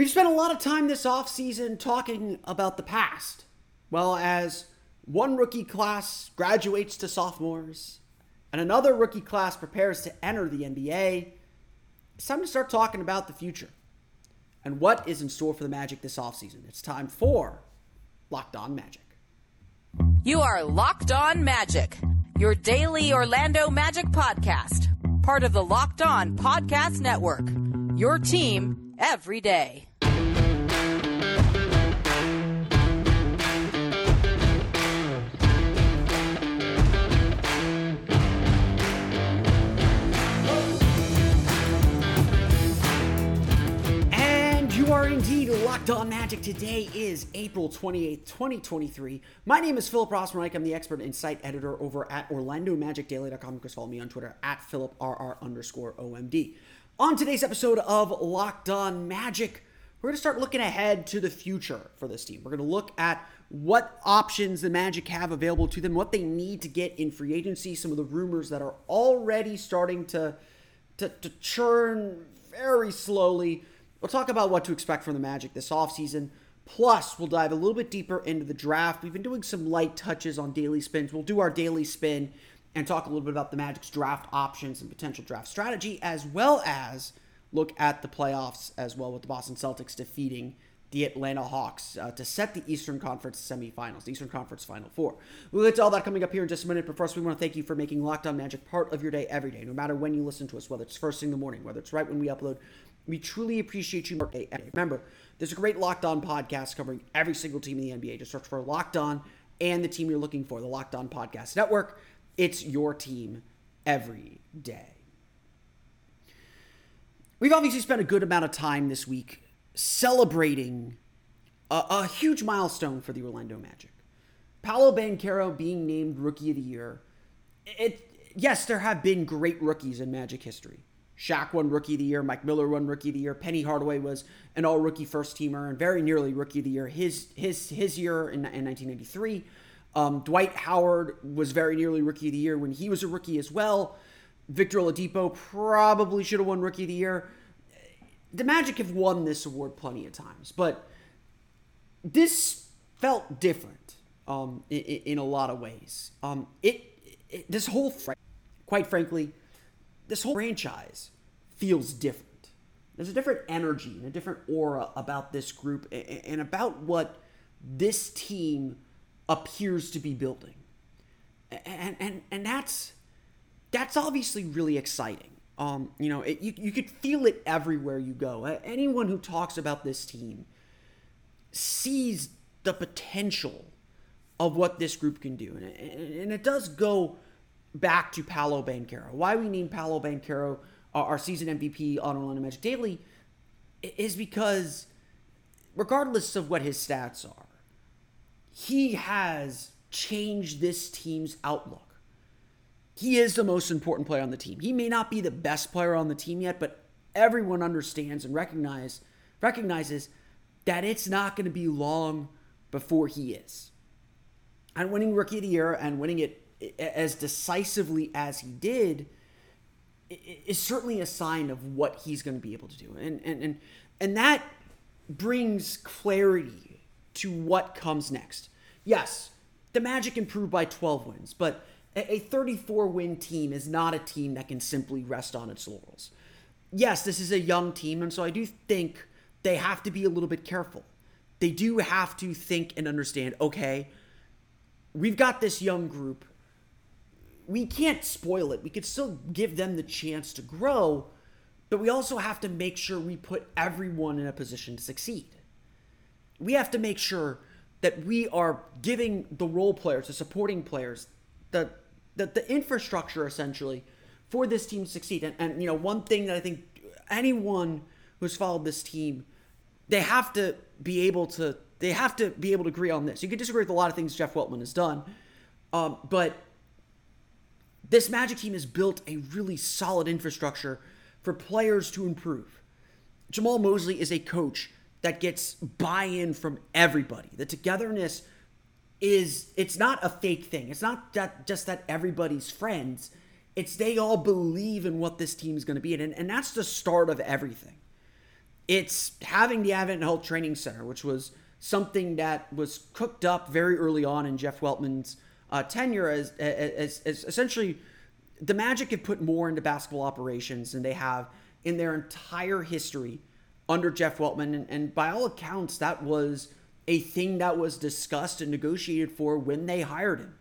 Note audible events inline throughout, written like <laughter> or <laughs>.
We've spent a lot of time this offseason talking about the past. Well, as one rookie class graduates to sophomores and another rookie class prepares to enter the NBA, it's time to start talking about the future and what is in store for the Magic this offseason. It's time for Locked On Magic. You are Locked On Magic, your daily Orlando Magic podcast, part of the Locked On Podcast Network. Your team every day. You are indeed locked on magic. Today is April 28th, 2023. My name is Philip Rossman. I'm the expert and site editor over at OrlandoMagicDaily.com. You can follow me on Twitter at PhilipRR underscore OMD. On today's episode of Locked On Magic, we're going to start looking ahead to the future for this team. We're going to look at what options the Magic have available to them, what they need to get in free agency, some of the rumors that are already starting to, to, to churn very slowly. We'll talk about what to expect from the Magic this offseason. Plus, we'll dive a little bit deeper into the draft. We've been doing some light touches on daily spins. We'll do our daily spin and talk a little bit about the Magic's draft options and potential draft strategy, as well as look at the playoffs as well with the Boston Celtics defeating the Atlanta Hawks uh, to set the Eastern Conference semifinals, the Eastern Conference Final Four. We'll get to all that coming up here in just a minute, but first we want to thank you for making Locked On Magic part of your day every day, no matter when you listen to us, whether it's first thing in the morning, whether it's right when we upload. We truly appreciate you. Remember, there's a great Locked On podcast covering every single team in the NBA. Just search for Locked On and the team you're looking for, the Locked On Podcast Network. It's your team every day. We've obviously spent a good amount of time this week celebrating a, a huge milestone for the Orlando Magic. Paolo Banchero being named Rookie of the Year. It yes, there have been great rookies in Magic history. Shaq won Rookie of the Year. Mike Miller won Rookie of the Year. Penny Hardaway was an All Rookie first teamer and very nearly Rookie of the Year. His his his year in, in 1993. Um, Dwight Howard was very nearly Rookie of the Year when he was a rookie as well. Victor Oladipo probably should have won Rookie of the Year. The Magic have won this award plenty of times, but this felt different um, in, in, a lot of ways. Um, it, it this whole, quite frankly, this whole franchise feels different. There's a different energy and a different aura about this group and about what this team appears to be building. And and and that's that's obviously really exciting. Um, you know, it, you you could feel it everywhere you go. Anyone who talks about this team sees the potential of what this group can do, and it, and it does go back to Paolo Banchero. Why we named Paolo Banchero our season MVP on Orlando Magic Daily is because, regardless of what his stats are, he has changed this team's outlook. He is the most important player on the team. He may not be the best player on the team yet, but everyone understands and recognize recognizes that it's not going to be long before he is. And winning Rookie of the Year and winning it as decisively as he did is certainly a sign of what he's going to be able to do. And and and and that brings clarity to what comes next. Yes, the Magic improved by 12 wins, but a 34 win team is not a team that can simply rest on its laurels. Yes, this is a young team, and so I do think they have to be a little bit careful. They do have to think and understand okay, we've got this young group. We can't spoil it. We could still give them the chance to grow, but we also have to make sure we put everyone in a position to succeed. We have to make sure that we are giving the role players, the supporting players, the the, the infrastructure essentially for this team to succeed. And, and you know, one thing that I think anyone who's followed this team, they have to be able to they have to be able to agree on this. You could disagree with a lot of things Jeff Weltman has done, um, but this Magic team has built a really solid infrastructure for players to improve. Jamahl Mosley is a coach that gets buy-in from everybody. The togetherness is it's not a fake thing. It's not that just that everybody's friends. It's they all believe in what this team is going to be, and and that's the start of everything. It's having the Advent Health Training Center, which was something that was cooked up very early on in Jeff Weltman's uh, tenure as, as, as essentially the Magic have put more into basketball operations than they have in their entire history under Jeff Weltman. And, and, by all accounts, that was a thing that was discussed and negotiated for when they hired him.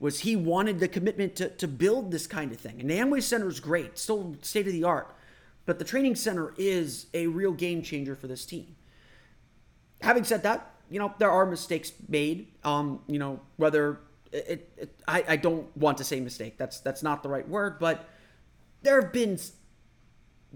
Was he wanted the commitment to, to build this kind of thing. And the Amway Center is great, still state of the art. But the training center is a real game changer for this team. Having said that, you know, there are mistakes made. Um, you know, whether it, it I, I don't want to say mistake. That's that's not the right word, but there have been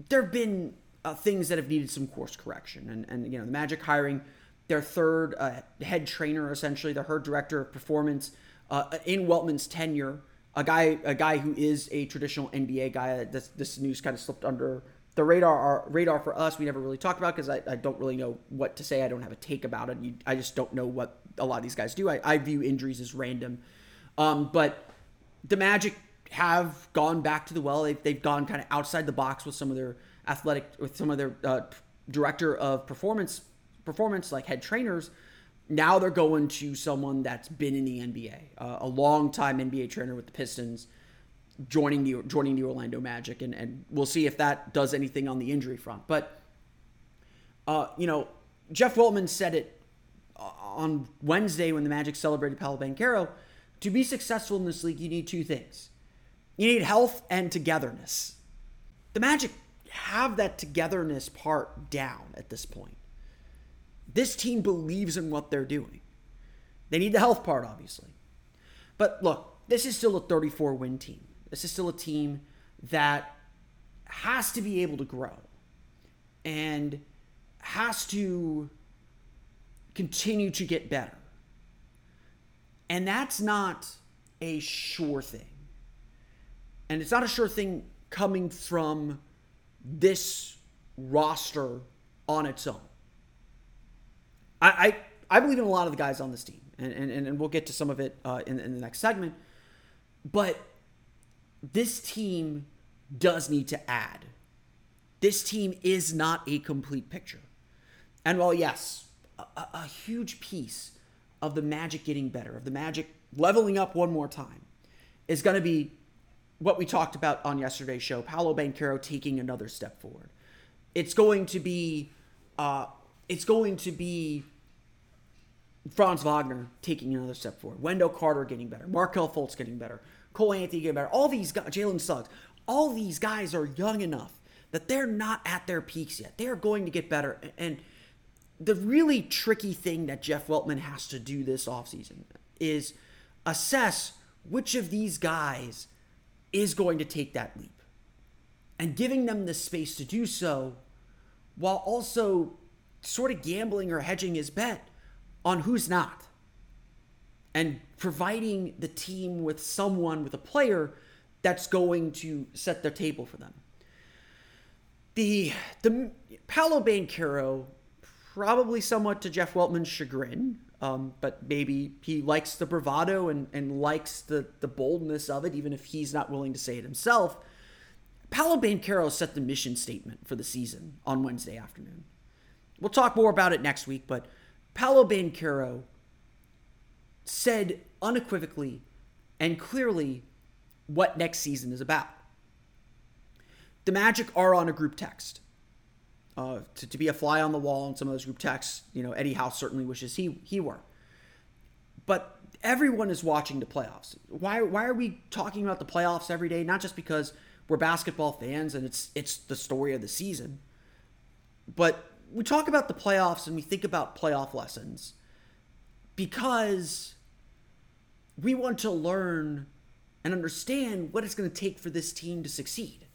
there have been uh, things that have needed some course correction, and and you know the Magic hiring their third uh, head trainer, essentially their third director of performance uh, in Weltman's tenure, a guy a guy who is a traditional NBA guy. This this news kind of slipped under the radar our radar for us. We never really talked about because I, I don't really know what to say. I don't have a take about it. You, I just don't know what a lot of these guys do. I, I view injuries as random. Um, but the Magic have gone back to the well. They've, they've gone kind of outside the box with some of their athletic, with some of their uh, director of performance, performance like head trainers. Now they're going to someone that's been in the NBA, uh, a long time NBA trainer with the Pistons, joining the joining the Orlando Magic, and and we'll see if that does anything on the injury front. But uh, you know, Jeff Weltman said it on Wednesday when the Magic celebrated Paolo Banchero, to be successful in this league, you need two things. You need health and togetherness. The Magic have that togetherness part down at this point. This team believes in what they're doing. They need the health part, obviously. But look, this is still a 34 win team. This is still a team that has to be able to grow and has to continue to get better. And that's not a sure thing. And it's not a sure thing coming from this roster on its own. I, I, I believe in a lot of the guys on this team, and, and, and we'll get to some of it uh, in, in the next segment. But this team does need to add. This team is not a complete picture. And while, yes, a, a huge piece of the Magic getting better, of the Magic leveling up one more time, is going to be what we talked about on yesterday's show Paolo Banchero taking another step forward. It's going to be, uh, it's going to be Franz Wagner taking another step forward, Wendell Carter getting better, Markelle Fultz getting better, Cole Anthony getting better. All these guys, Jalen Suggs, all these guys are young enough that they're not at their peaks yet. They are going to get better. And the really tricky thing that Jeff Weltman has to do this offseason is assess which of these guys is going to take that leap and giving them the space to do so while also sort of gambling or hedging his bet on who's not and providing the team with someone with a player that's going to set the table for them. The the Paolo Banchero probably somewhat to Jeff Weltman's chagrin. Um, but maybe he likes the bravado and, and likes the, the boldness of it, even if he's not willing to say it himself. Paolo Banchero set the mission statement for the season on Wednesday afternoon. We'll talk more about it next week, but Paolo Banchero said unequivocally and clearly what next season is about. The Magic are on a group text uh, to, to be a fly on the wall in some of those group texts. You know, Eddie House certainly wishes he he were. But everyone is watching the playoffs. Why why are we talking about the playoffs every day? Not just because we're basketball fans and it's it's the story of the season, but we talk about the playoffs and we think about playoff lessons because we want to learn and understand what it's going to take for this team to succeed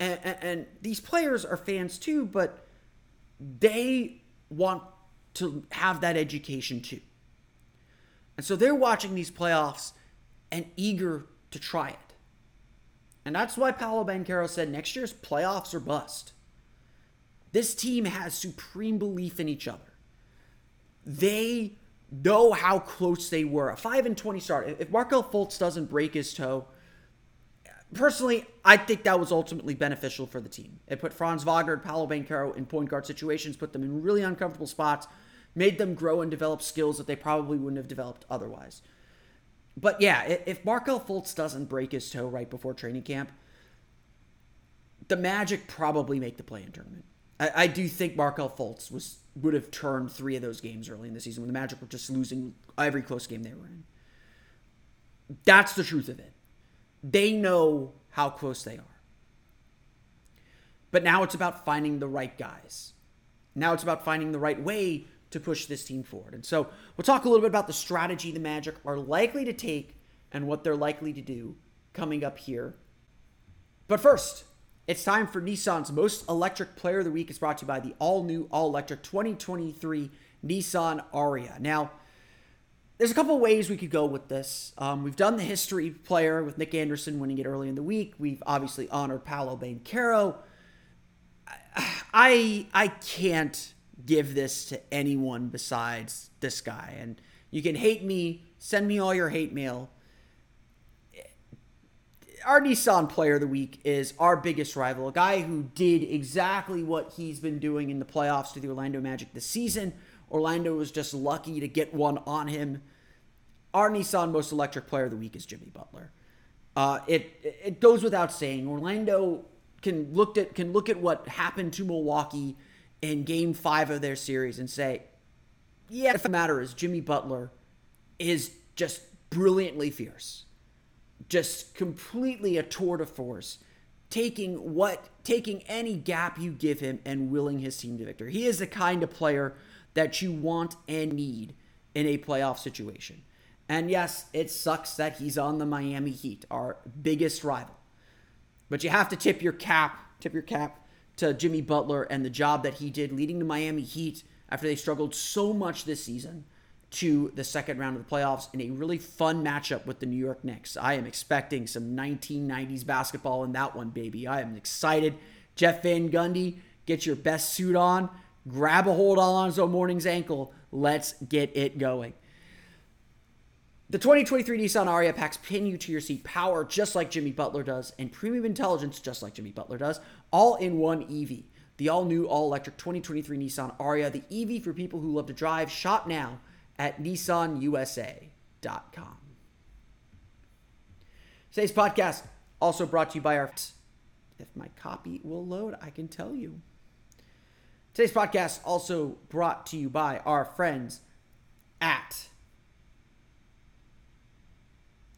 and, and, these players are fans too, but they want to have that education too. And so they're watching these playoffs and eager to try it. And that's why Paolo Banchero said next year's playoffs are bust. This team has supreme belief in each other. They know how close they were. A 5 and 20 start. If Markelle Fultz doesn't break his toe, personally, I think that was ultimately beneficial for the team. It put Franz Wagner and Paolo Banchero in point guard situations, put them in really uncomfortable spots, made them grow and develop skills that they probably wouldn't have developed otherwise. But yeah, if Markelle Fultz doesn't break his toe right before training camp, the Magic probably make the play-in tournament. I, I do think Markelle Fultz was would have turned three of those games early in the season when the Magic were just losing every close game they were in. That's the truth of it. They know how close they are. But now it's about finding the right guys. Now it's about finding the right way to push this team forward. And so we'll talk a little bit about the strategy the Magic are likely to take and what they're likely to do coming up here. But first, it's time for Nissan's Most Electric Player of the Week. It's brought to you by the all new, all electric 2023 Nissan Ariya. Now, there's a couple ways we could go with this. Um, we've done the history player with Nick Anderson winning it early in the week. We've obviously honored Paolo Banchero. I I can't give this to anyone besides this guy. And you can hate me, send me all your hate mail our Nissan player of the week is our biggest rival, a guy who did exactly what he's been doing in the playoffs to the Orlando Magic this season. Orlando was just lucky to get one on him. Our Nissan most electric player of the week is Jimmy Butler. Uh, it it goes without saying. Orlando can look at can look at what happened to Milwaukee in Game Five of their series and say, yeah, the matter is Jimmy Butler is just brilliantly fierce just completely a tour de force, taking what taking any gap you give him and willing his team to victory. He is the kind of player that you want and need in a playoff situation. And yes, it sucks that he's on the Miami Heat, our biggest rival. But you have to tip your cap, tip your cap to Jimmy Butler and the job that he did leading the Miami Heat after they struggled so much this season to the second round of the playoffs in a really fun matchup with the New York Knicks. I am expecting some 1990s basketball in that one, baby. I am excited. Jeff Van Gundy, get your best suit on, grab a hold on Alonzo Mourning's ankle. Let's get it going. The 2023 Nissan Ariya packs pin you to your seat power just like Jimmy Butler does and premium intelligence just like Jimmy Butler does, all in one EV. The all new, all electric 2023 Nissan Ariya, the EV for people who love to drive. Shop now at nissanusa.com. Today's podcast also brought to you by our. If my copy will load, I can tell you. Today's podcast also brought to you by our friends at.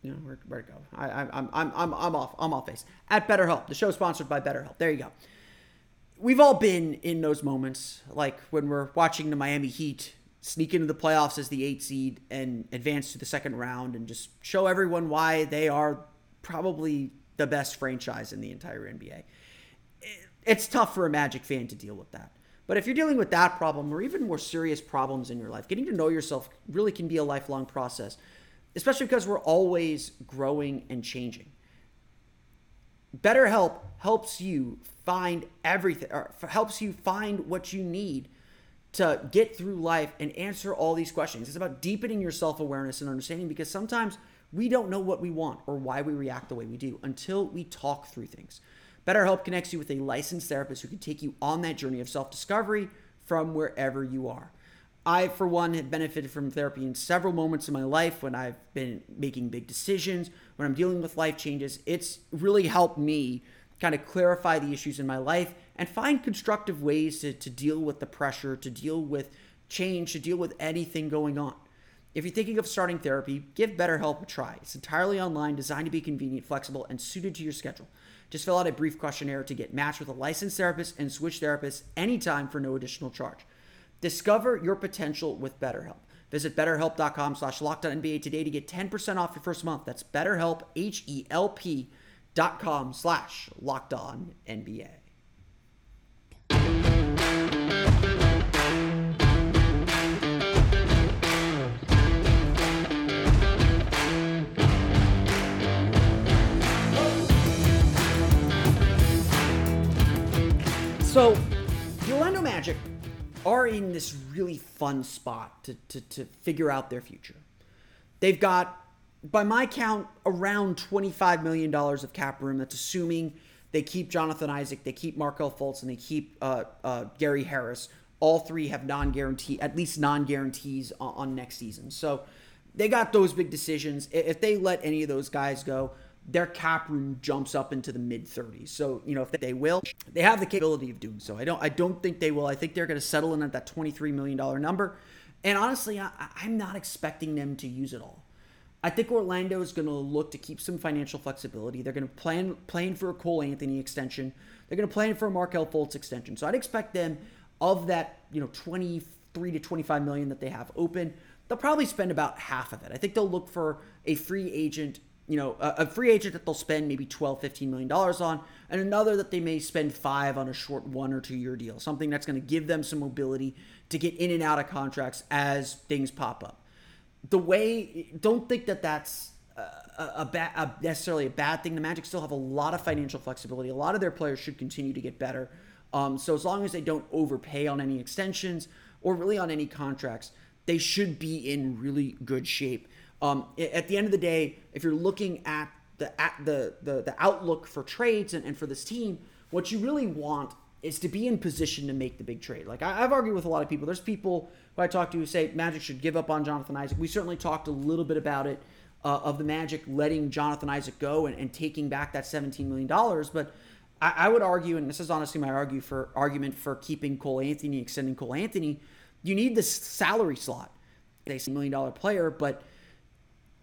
You know, where, where to go? I, I, I'm, I'm, I'm, I'm off. I'm off base. At BetterHelp. The show sponsored by BetterHelp. There you go. We've all been in those moments, like when we're watching the Miami Heat sneak into the playoffs as the eight seed and advance to the second round and just show everyone why they are probably the best franchise in the entire NBA. It's tough for a Magic fan to deal with that. But if you're dealing with that problem or even more serious problems in your life, getting to know yourself really can be a lifelong process, especially because we're always growing and changing. BetterHelp helps you find everything, or helps you find what you need to get through life and answer all these questions. It's about deepening your self awareness and understanding because sometimes we don't know what we want or why we react the way we do until we talk through things. BetterHelp connects you with a licensed therapist who can take you on that journey of self discovery from wherever you are. I, for one, have benefited from therapy in several moments in my life when I've been making big decisions, when I'm dealing with life changes. It's really helped me kind of clarify the issues in my life and find constructive ways to, to deal with the pressure, to deal with change, to deal with anything going on. If you're thinking of starting therapy, give BetterHelp a try. It's entirely online, designed to be convenient, flexible, and suited to your schedule. Just fill out a brief questionnaire to get matched with a licensed therapist and switch therapists anytime for no additional charge. Discover your potential with BetterHelp. Visit betterhelp.com slash NBA today to get 10% off your first month. That's betterhelp, H-E-L-P dot com slash locked So, the Orlando Magic are in this really fun spot to, to, to figure out their future. They've got by my count, around $25 million of cap room. That's assuming they keep Jonathan Isaac, they keep Markelle Fultz, and they keep uh, uh, Gary Harris. All three have non-guarantee, at least non-guarantees on, on next season. So they got those big decisions. If they let any of those guys go, their cap room jumps up into the mid 30s. So, you know, if they will, they have the capability of doing so. I don't I don't think they will. I think they're going to settle in at that 23 million dollar number. And honestly, I, I'm not expecting them to use it all. I think Orlando is going to look to keep some financial flexibility. They're going to plan plan for a Cole Anthony extension. They're going to plan for a Markelle Fultz extension. So I'd expect them of that, you know, 23 to 25 million that they have open, they'll probably spend about half of it. I think they'll look for a free agent, you know, a, a free agent that they'll spend maybe 12, 15 million dollars on, and another that they may spend five on a short one or two year deal, something that's going to give them some mobility to get in and out of contracts as things pop up. The way, don't think that that's a, a, a necessarily a bad thing. The Magic still have a lot of financial flexibility. A lot of their players should continue to get better. Um, so as long as they don't overpay on any extensions or really on any contracts, they should be in really good shape. Um, at the end of the day, if you're looking at the at the, the the outlook for trades and, and for this team, what you really want is to be in position to make the big trade. Like I, have argued with a lot of people. There's people who I talk to who say Magic should give up on Jonathan Isaac. We certainly talked a little bit about it uh, of the Magic letting Jonathan Isaac go and, and taking back that 17 million dollars, but I, I would argue, and this is honestly my argue for argument for keeping Cole Anthony, extending Cole Anthony. You need this salary slot. They say million dollar player, but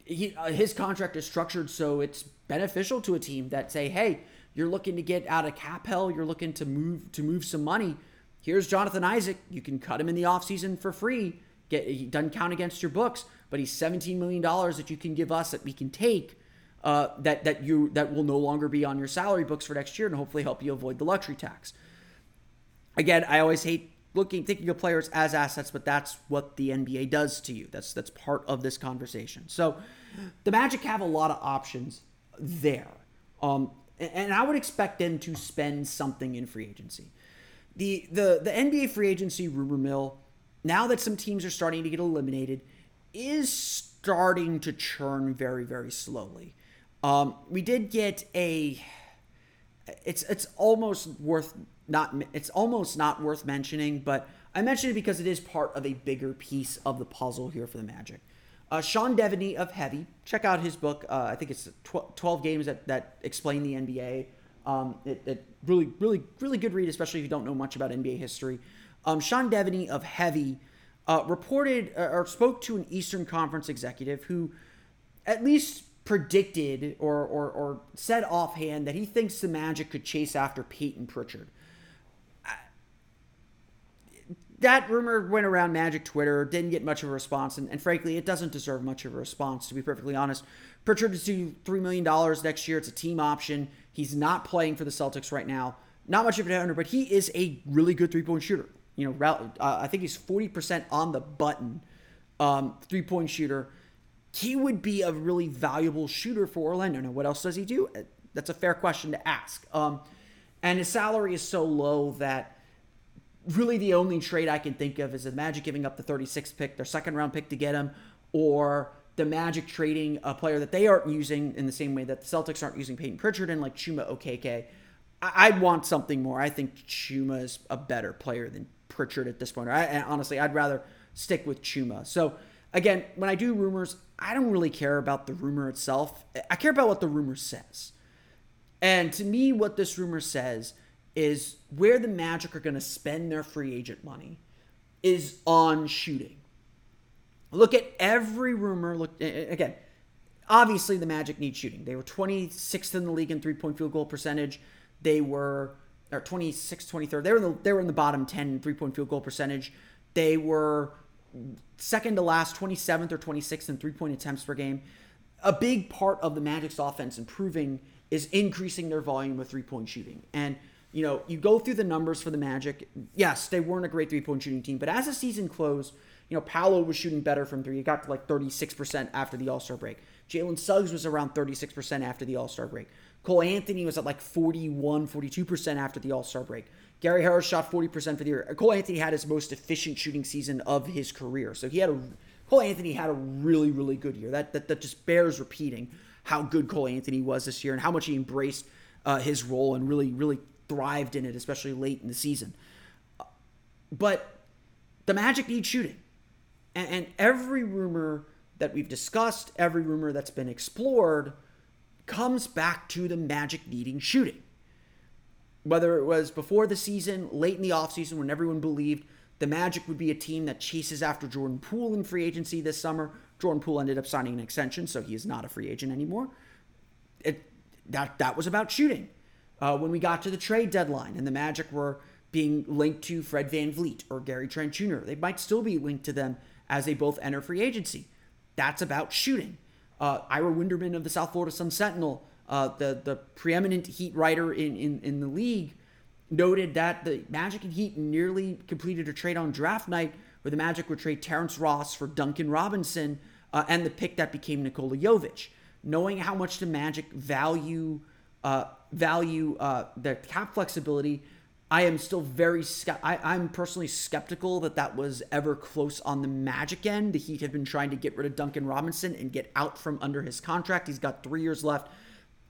he, uh, his contract is structured so it's beneficial to a team that say, hey, you're looking to get out of cap hell, you're looking to move to move some money. Here's Jonathan Isaac. You can cut him in the offseason for free. Get he doesn't count against your books, but he's $17 million that you can give us that we can take uh, that that you that will no longer be on your salary books for next year and hopefully help you avoid the luxury tax. Again, I always hate looking thinking of players as assets, but that's what the NBA does to you. That's that's part of this conversation. So the Magic have a lot of options there. Um, and I would expect them to spend something in free agency. The the the NBA free agency rumor mill, now that some teams are starting to get eliminated, is starting to churn very very slowly. Um, we did get a. It's it's almost worth not it's almost not worth mentioning, but I mention it because it is part of a bigger piece of the puzzle here for the Magic. Uh, Sean Deveney of Heavy, check out his book. Uh, I think it's 12, 12, games that, that explain the NBA. Um, it, it, really, really, really good read, especially if you don't know much about NBA history. Um, Sean Deveney of Heavy uh, reported uh, or spoke to an Eastern Conference executive who, at least predicted or, or, or said offhand that he thinks the Magic could chase after Payton Pritchard. That rumor went around Magic Twitter, didn't get much of a response, and, and frankly, it doesn't deserve much of a response, to be perfectly honest. Pritchard is due $3 million next year. It's a team option. He's not playing for the Celtics right now. Not much of a defender, but he is a really good three point shooter. You know, uh, I think he's 40% on the button um, three point shooter he would be a really valuable shooter for Orlando. Now, what else does he do? Uh, that's a fair question to ask. Um, and his salary is so low that really the only trade I can think of is the Magic giving up the 36th pick, their second round pick to get him, or the Magic trading a player that they aren't using in the same way that the Celtics aren't using Payton Pritchard and like Chuma Okeke. I- would want something more. I think Chuma is a better player than Pritchard at this point. I, honestly, I'd rather stick with Chuma. So again, when I do rumors, I don't really care about the rumor itself. I care about what the rumor says. And to me, what this rumor says is where the Magic are going to spend their free agent money is on shooting. Look at every rumor. Look again. Obviously, the Magic need shooting. They were 26th in the league in three-point field goal percentage. They were or 26, 23rd. They were in the, they were in the bottom 10 three-point field goal percentage. They were second to last, 27th or 26th in three point attempts per game. A big part of the Magic's offense improving is increasing their volume of three point shooting. And, you know, you go through the numbers for the Magic. Yes, they weren't a great three point shooting team, but as the season closed, you know, Paolo was shooting better from three. He got to like 36% after the All Star break. Jalen Suggs was around 36% after the All Star break. Cole Anthony was at like 41, 42% after the All Star break. Gary Harris shot 40% for the year. Cole Anthony had his most efficient shooting season of his career. So he had a Cole Anthony had a really, really good year. That that, that just bears repeating how good Cole Anthony was this year and how much he embraced uh, his role and really, really thrived in it, especially late in the season. But the Magic need shooting. And, and every rumor that we've discussed, every rumor that's been explored, comes back to the Magic needing shooting. Whether it was before the season, late in the offseason, when everyone believed the Magic would be a team that chases after Jordan Poole in free agency this summer. Jordan Poole ended up signing an extension, so he is not a free agent anymore. It, that, that was about shooting. Uh, when we got to the trade deadline and the Magic were being linked to Fred Van VanVleet or Gary Trent Jr., they might still be linked to them as they both enter free agency. That's about shooting. Uh, Ira Winderman of the South Florida Sun Sentinel, uh, the the preeminent Heat writer in, in in the league, noted that the Magic and Heat nearly completed a trade on draft night where the Magic would trade Terrence Ross for Duncan Robinson uh, and the pick that became Nikola Jovic. Knowing how much the Magic value uh, value uh, the cap flexibility, I am still very I, I'm personally skeptical that that was ever close on the Magic end. The Heat have been trying to get rid of Duncan Robinson and get out from under his contract. He's got three years left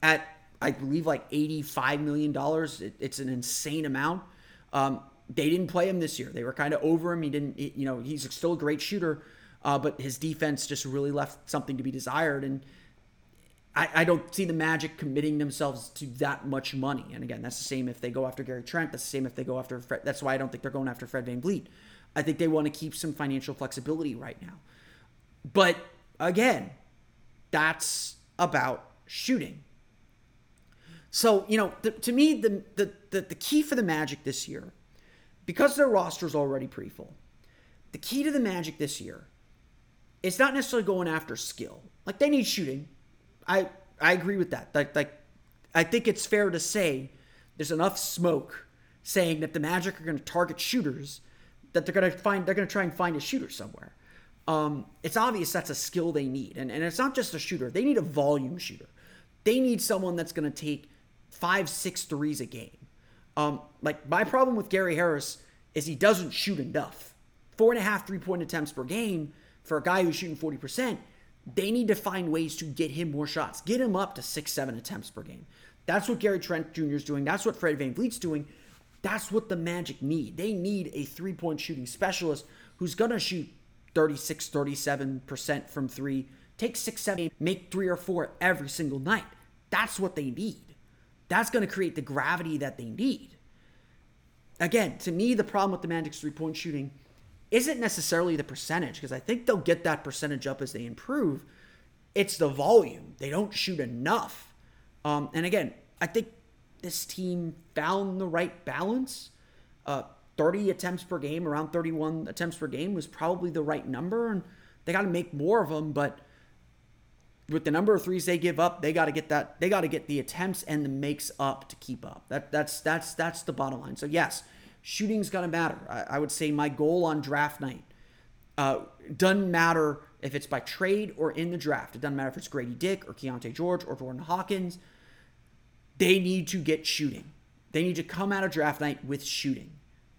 at I believe like $85 million. It, it's an insane amount. Um, they didn't play him this year. They were kind of over him. He didn't, he, you know, he's still a great shooter, uh, but his defense just really left something to be desired. And I, I, don't see the Magic committing themselves to that much money. And again, that's the same if they go after Gary Trent. That's the same if they go after Fred. That's why I don't think they're going after Fred VanVleet. I think they want to keep some financial flexibility right now. But again, that's about shooting. So, you know, the, to me, the, the, the, the key for the Magic this year, because their roster is already pretty full, the key to the Magic this year is not necessarily going after skill. Like, they need shooting. I, I agree with that. Like, like, I think it's fair to say there's enough smoke saying that the Magic are going to target shooters that they're going to find, they're going to try and find a shooter somewhere. Um, it's obvious that's a skill they need. And, and it's not just a shooter, they need a volume shooter. They need someone that's going to take five, six threes a game. Um, like my problem with Gary Harris is he doesn't shoot enough. Four and a half three point attempts per game for a guy who's shooting 40%. They need to find ways to get him more shots, get him up to six, seven attempts per game. That's what Gary Trent Jr. is doing. That's what Fred VanVleet's doing. That's what the Magic need. They need a three point shooting specialist who's going to shoot 36, 37% from three, take six, seven, make three or four every single night. That's what they need. That's going to create the gravity that they need. Again, to me, the problem with the Magic's three point shooting isn't necessarily the percentage, because I think they'll get that percentage up as they improve. It's the volume. They don't shoot enough. Um, and again, I think this team found the right balance. Uh, 30 attempts per game, around 31 attempts per game was probably the right number. And they got to make more of them, but with the number of threes they give up, they got to get that. They got to get the attempts and the makes up to keep up. That that's that's that's the bottom line. So yes, shooting's gonna matter. I, I would say my goal on draft night uh, doesn't matter if it's by trade or in the draft. It doesn't matter if it's Grady Dick or Keyonte George or Jordan Hawkins. They need to get shooting. They need to come out of draft night with shooting.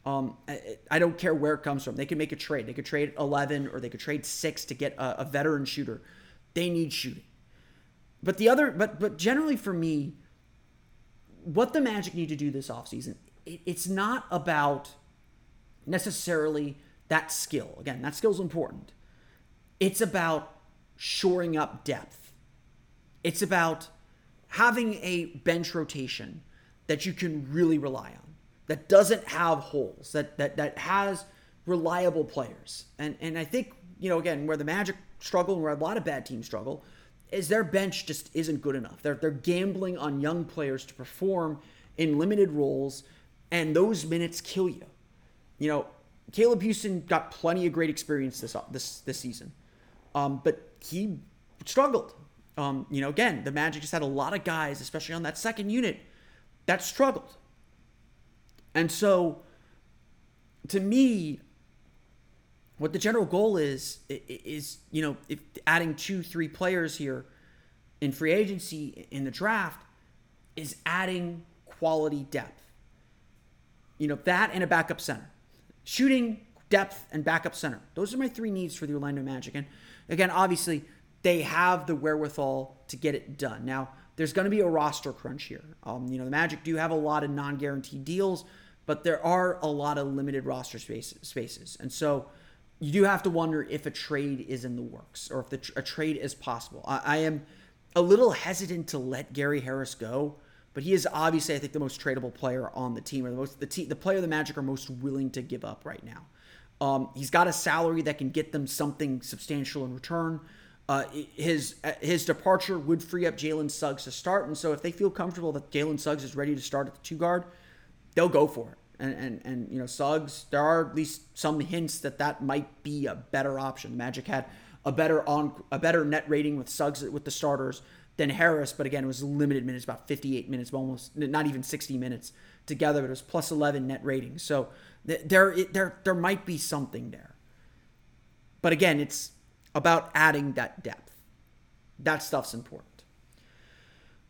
Um, I, I, don't care where it comes from. They could make a trade. They could trade 11 or they could trade six to get a, a veteran shooter. They need shooting. But the other, but but generally for me, what the Magic need to do this offseason, it, it's not about necessarily that skill. Again, that skill's important. It's about shoring up depth. It's about having a bench rotation that you can really rely on, that doesn't have holes, that that that has reliable players. And and I think, you know, again, where the Magic struggle and where a lot of bad teams struggle is their bench just isn't good enough. They're, they're gambling on young players to perform in limited roles, and those minutes kill you. You know, Caleb Houstan got plenty of great experience this this this season, um, but he struggled. Um, you know, again, the Magic just had a lot of guys, especially on that second unit, that struggled. And so, to me, what the general goal is is you know if adding two three players here in free agency in the draft is adding quality depth you know that and a backup center shooting depth, and backup center. Those are my three needs for the Orlando Magic. And again, obviously, they have the wherewithal to get it done. Now, there's going to be a roster crunch here. Um, you know, the Magic do have a lot of non-guaranteed deals, but there are a lot of limited roster spaces. spaces. And so you do have to wonder if a trade is in the works or if the, a trade is possible. I, I am a little hesitant to let Gary Harris go, but he is obviously, I think, the most tradable player on the team, or the most the team, the player the Magic are most willing to give up right now. Um, he's got a salary that can get them something substantial in return. Uh, his his departure would free up Jalen Suggs to start, and so if they feel comfortable that Jalen Suggs is ready to start at the two guard, they'll go for it. And, and and you know Suggs, there are at least some hints that that might be a better option. The Magic had a better on a better net rating with Suggs with the starters than Harris, but again it was limited minutes, about 58 minutes, almost not even 60 minutes together, but it was plus 11 net rating. So there there there might be something there. But again, it's about adding that depth. That stuff's important.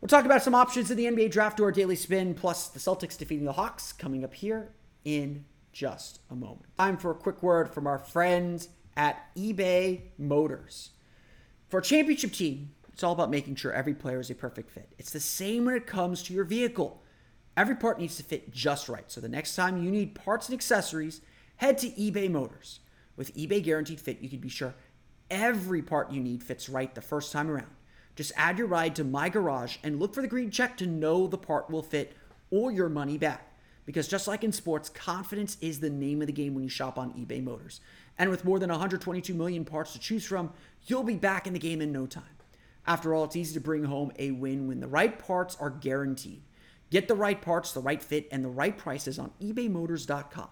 We'll talk about some options in the NBA draft our daily spin, plus the Celtics defeating the Hawks coming up here in just a moment. Time for a quick word from our friends at eBay Motors. For a championship team, it's all about making sure every player is a perfect fit. It's the same when it comes to your vehicle. Every part needs to fit just right. So the next time you need parts and accessories, head to eBay Motors. With eBay Guaranteed Fit, you can be sure every part you need fits right the first time around. Just add your ride to My Garage and look for the green check to know the part will fit or your money back. Because just like in sports, confidence is the name of the game when you shop on eBay Motors. And with more than 122 million parts to choose from, you'll be back in the game in no time. After all, it's easy to bring home a win when the right parts are guaranteed. Get the right parts, the right fit, and the right prices on ebaymotors.com.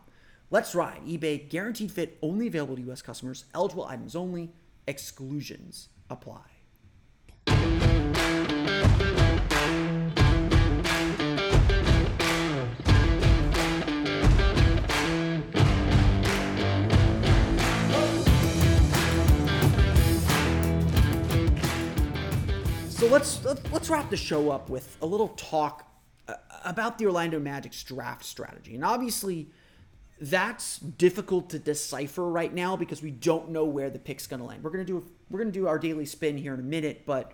Let's ride. eBay guaranteed fit only available to U.S. customers, eligible items only, exclusions apply. Let's wrap the show up with a little talk uh, about the Orlando Magic's draft strategy. And obviously, that's difficult to decipher right now because we don't know where the pick's going to land. We're going to do we're going to do our daily spin here in a minute, but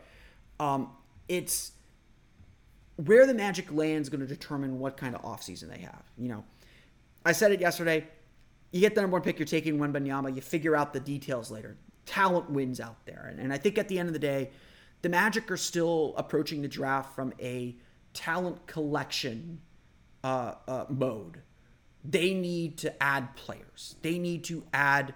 um, it's where the Magic lands going to determine what kind of offseason they have. You know, I said it yesterday. You get the number one pick, you're taking Wembanyama. You figure out the details later. Talent wins out there, and, and I think at the end of the day, the Magic are still approaching the draft from a talent collection uh, uh, mode. They need to add players. They need to add,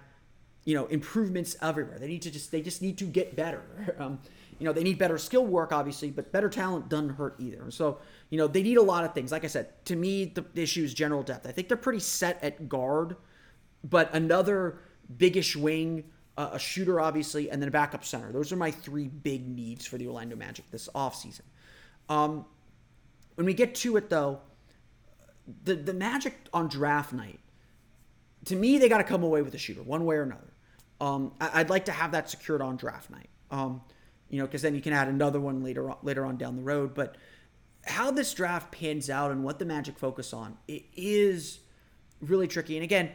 you know, improvements everywhere. They need to just they just need to get better. <laughs> Um, you know, they need better skill work, obviously, but better talent doesn't hurt either. So, you know, they need a lot of things. Like I said, to me, the issue is general depth. I think they're pretty set at guard, but another biggish wing uh, a shooter, obviously, and then a backup center. Those are my three big needs for the Orlando Magic this offseason. Um, when we get to it, though, the, the Magic on draft night, to me, they got to come away with a shooter, one way or another. Um, I, would like to have that secured on draft night, um, you know, because then you can add another one later on, later on down the road. But how this draft pans out and what the Magic focus on, it is really tricky. And again,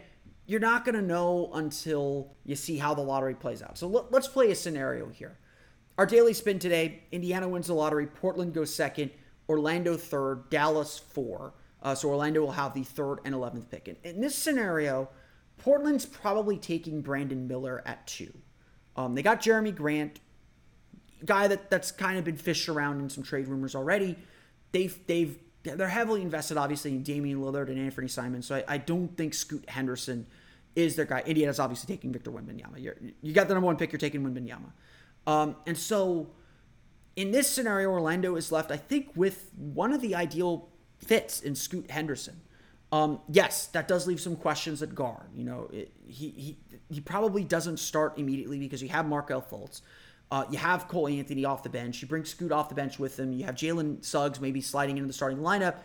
you're not going to know until you see how the lottery plays out. So let, us play a scenario here. Our daily spin today Indiana wins the lottery, Portland goes second, Orlando third, Dallas four. Uh, so Orlando will have the third and 11th pick. And in this scenario, Portland's probably taking Brandon Miller at two. Um, they got Jerami Grant, guy that, that's kind of been fished around in some trade rumors already. They've they've they're heavily invested, obviously, in Damian Lillard and Anthony Simon. So I, I don't think Scoot Henderson is their guy. Indiana's obviously taking Victor Wembanyama. You got the number one pick. You're taking Wembanyama. Um, and so in this scenario, Orlando is left, I think, with one of the ideal fits in Scoot Henderson. Um, yes, that does leave some questions at guard. You know, it, he, he he probably doesn't start immediately because you have Markelle Fultz. Uh, you have Cole Anthony off the bench. You bring Scoot off the bench with him. You have Jalen Suggs maybe sliding into the starting lineup.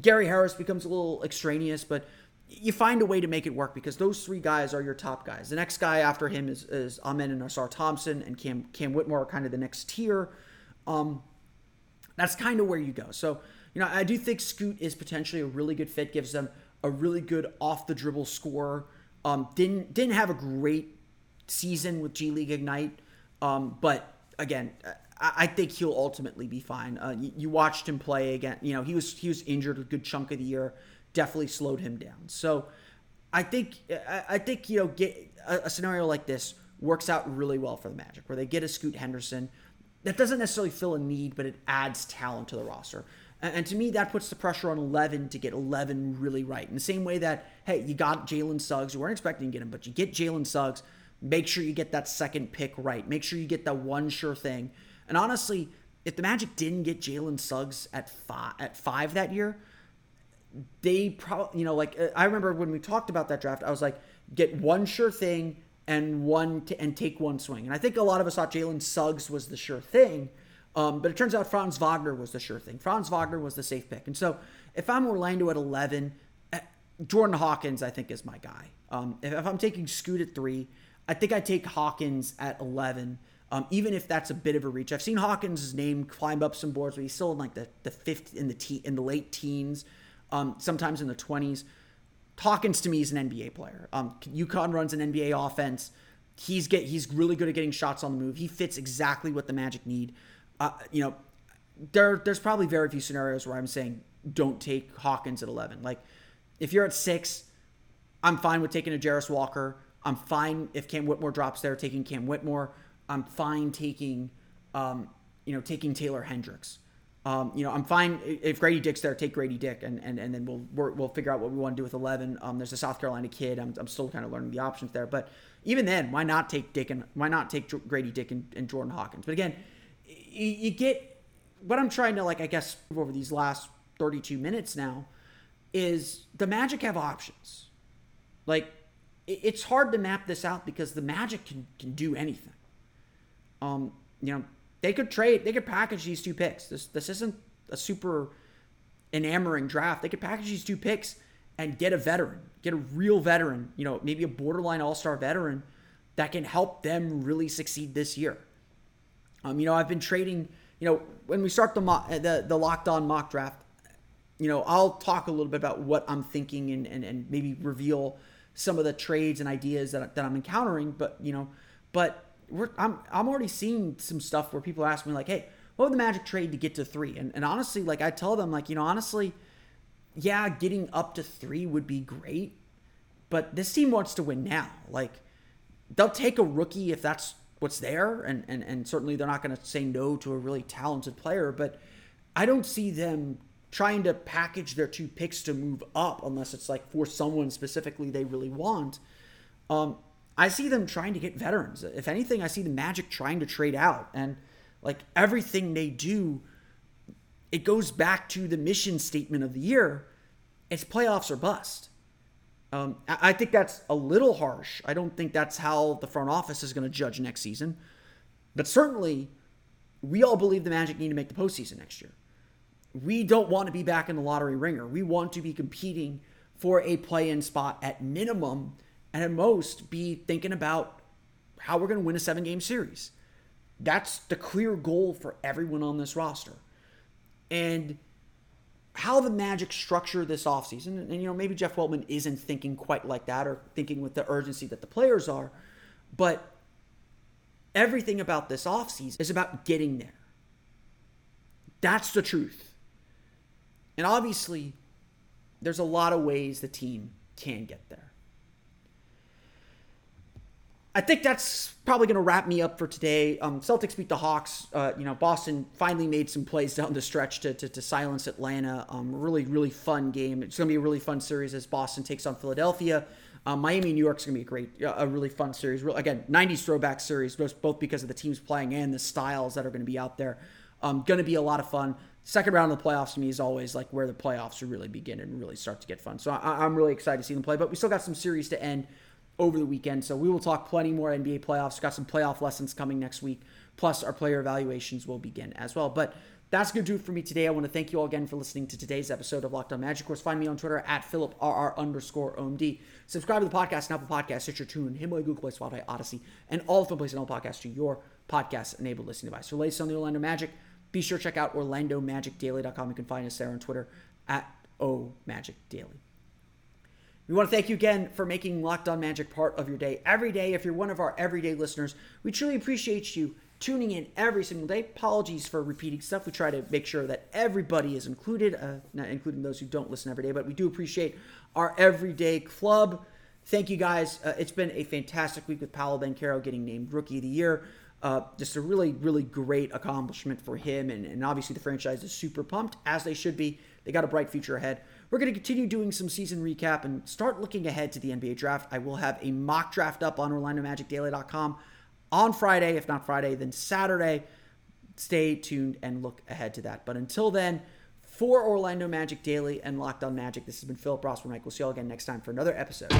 Gary Harris becomes a little extraneous, but you find a way to make it work because those three guys are your top guys. The next guy after him is, is Amen and Ausar Thompson and Cam Cam Whitmore are kind of the next tier. Um, that's kind of where you go. So, you know, I do think Scoot is potentially a really good fit, gives them a really good off the dribble score Um, didn't didn't have a great season with G League Ignite, um, but again, I, I, think he'll ultimately be fine. Uh, you, you, watched him play again. You know he was he was injured a good chunk of the year. Definitely slowed him down. So I think I, think you know get a, a scenario like this works out really well for the Magic, where they get a Scoot Henderson. That doesn't necessarily fill a need, but it adds talent to the roster. And, and to me, that puts the pressure on 11 to get 11 really right. In the same way that, hey, you got Jalen Suggs. You weren't expecting to get him, but you get Jalen Suggs. Make sure you get that second pick right. Make sure you get that one sure thing. And honestly, if the Magic didn't get Jalen Suggs at five, at five that year, they probably, you know, like I remember when we talked about that draft, I was like, get one sure thing and one t- and take one swing. And I think a lot of us thought Jalen Suggs was the sure thing, um, but it turns out Franz Wagner was the sure thing. Franz Wagner was the safe pick. And so if I'm Orlando at 11, eh, Jordan Hawkins I think is my guy. Um, if, if, I'm taking Scoot at three, I think I take Hawkins at 11. Um, even if that's a bit of a reach, I've seen Hawkins' name climb up some boards, but he's still in like the, the fifth in the te- in the late teens, um, sometimes in the twenties. Hawkins to me is an NBA player. Um, UConn runs an NBA offense. He's get he's really good at getting shots on the move. He fits exactly what the Magic need. Uh, you know, there there's probably very few scenarios where I'm saying don't take Hawkins at 11. Like if you're at six, I'm fine with taking a Jarace Walker. I'm fine if Cam Whitmore drops there, taking Cam Whitmore. I'm fine taking, um, you know, taking Taylor Hendricks. Um, you know, I'm fine if Grady Dick's there. Take Grady Dick, and and, and then we'll we will figure out what we want to do with 11. Um, there's a South Carolina kid. I'm, I'm still kind of learning the options there, but even then, why not take Dick and why not take Grady Dick and, and Jordan Hawkins? But again, you, get what I'm trying to like. I guess over these last 32 minutes now is the Magic have options. Like it's hard to map this out because the Magic can can do anything. Um, you know, they could trade, they could package these two picks. This this isn't a super enamoring draft. They could package these two picks and get a veteran, get a real veteran, you know, maybe a borderline all-star veteran that can help them really succeed this year. Um, you know, I've been trading, you know, when we start the mock, the, the locked on mock draft, you know, I'll talk a little bit about what I'm thinking and, and, and maybe reveal some of the trades and ideas that, that I'm encountering, but, you know, but we're I'm I'm already seeing some stuff where people ask me like, hey, what would the Magic trade to get to three? And and honestly, like I tell them, like, you know, honestly, yeah, getting up to three would be great, but this team wants to win now. Like, they'll take a rookie if that's what's there, and and, and certainly they're not gonna say no to a really talented player, but I don't see them trying to package their two picks to move up unless it's like for someone specifically they really want. Um, I see them trying to get veterans. If anything, I see the Magic trying to trade out. And like everything they do, it goes back to the mission statement of the year it's playoffs or bust. Um, I think that's a little harsh. I don't think that's how the front office is going to judge next season. But certainly, we all believe the Magic need to make the postseason next year. We don't want to be back in the lottery ringer. We want to be competing for a play in spot at minimum and at most be thinking about how we're going to win a seven game series. That's the clear goal for everyone on this roster. And how the Magic structure this offseason, and, and you know, maybe Jeff Weltman isn't thinking quite like that or thinking with the urgency that the players are, but everything about this offseason is about getting there. That's the truth. And obviously, there's a lot of ways the team can get there. I think that's probably going to wrap me up for today. Um, Celtics beat the Hawks. Uh, you know, Boston finally made some plays <laughs> down the stretch to, to, to silence Atlanta. Um, really, really fun game. It's going to be a really fun series as Boston takes on Philadelphia. Um, Miami, New York is going to be a great, a really fun series. Again, 90s throwback series, both because of the teams playing and the styles that are going to be out there. Um, going to be a lot of fun. Second round of the playoffs to me is always like where the playoffs really begin and really start to get fun. So I, I'm really excited to see them play. But we still got some series to end over the weekend. So we will talk plenty more NBA playoffs. Got some playoff lessons coming next week. Plus, our player evaluations will begin as well. But that's going to do it for me today. I want to thank you all again for listening to today's episode of Locked On Magic. Of course, find me on Twitter at PhilipRR underscore OMD. Subscribe to the podcast on Apple Podcasts, Stitcher, Tune, Himalaya, Google Play, Spotify, Audacy, and all the places on all podcasts to your podcast-enabled listening device. For latest on the Orlando Magic, be sure to check out OrlandoMagicDaily.com. You can find us there on Twitter at O Magic Daily. We want to thank you again for making Locked On Magic part of your day every day. If you're one of our everyday listeners, we truly appreciate you tuning in every single day. Apologies for repeating stuff. We try to make sure that everybody is included, uh, not including those who don't listen every day, but we do appreciate our everyday club. Thank you guys. Uh, it's been a fantastic week with Paolo Banchero getting named Rookie of the Year. Uh, just a really, really great accomplishment for him. And, and obviously, the franchise is super pumped, as they should be. They got a bright future ahead. We're going to continue doing some season recap and start looking ahead to the NBA draft. I will have a mock draft up on OrlandoMagicDaily.com on Friday. If not Friday, then Saturday. Stay tuned and look ahead to that. But until then, for Orlando Magic Daily and Locked On Magic, this has been Philip Rossman Reich. We'll see you all again next time for another episode.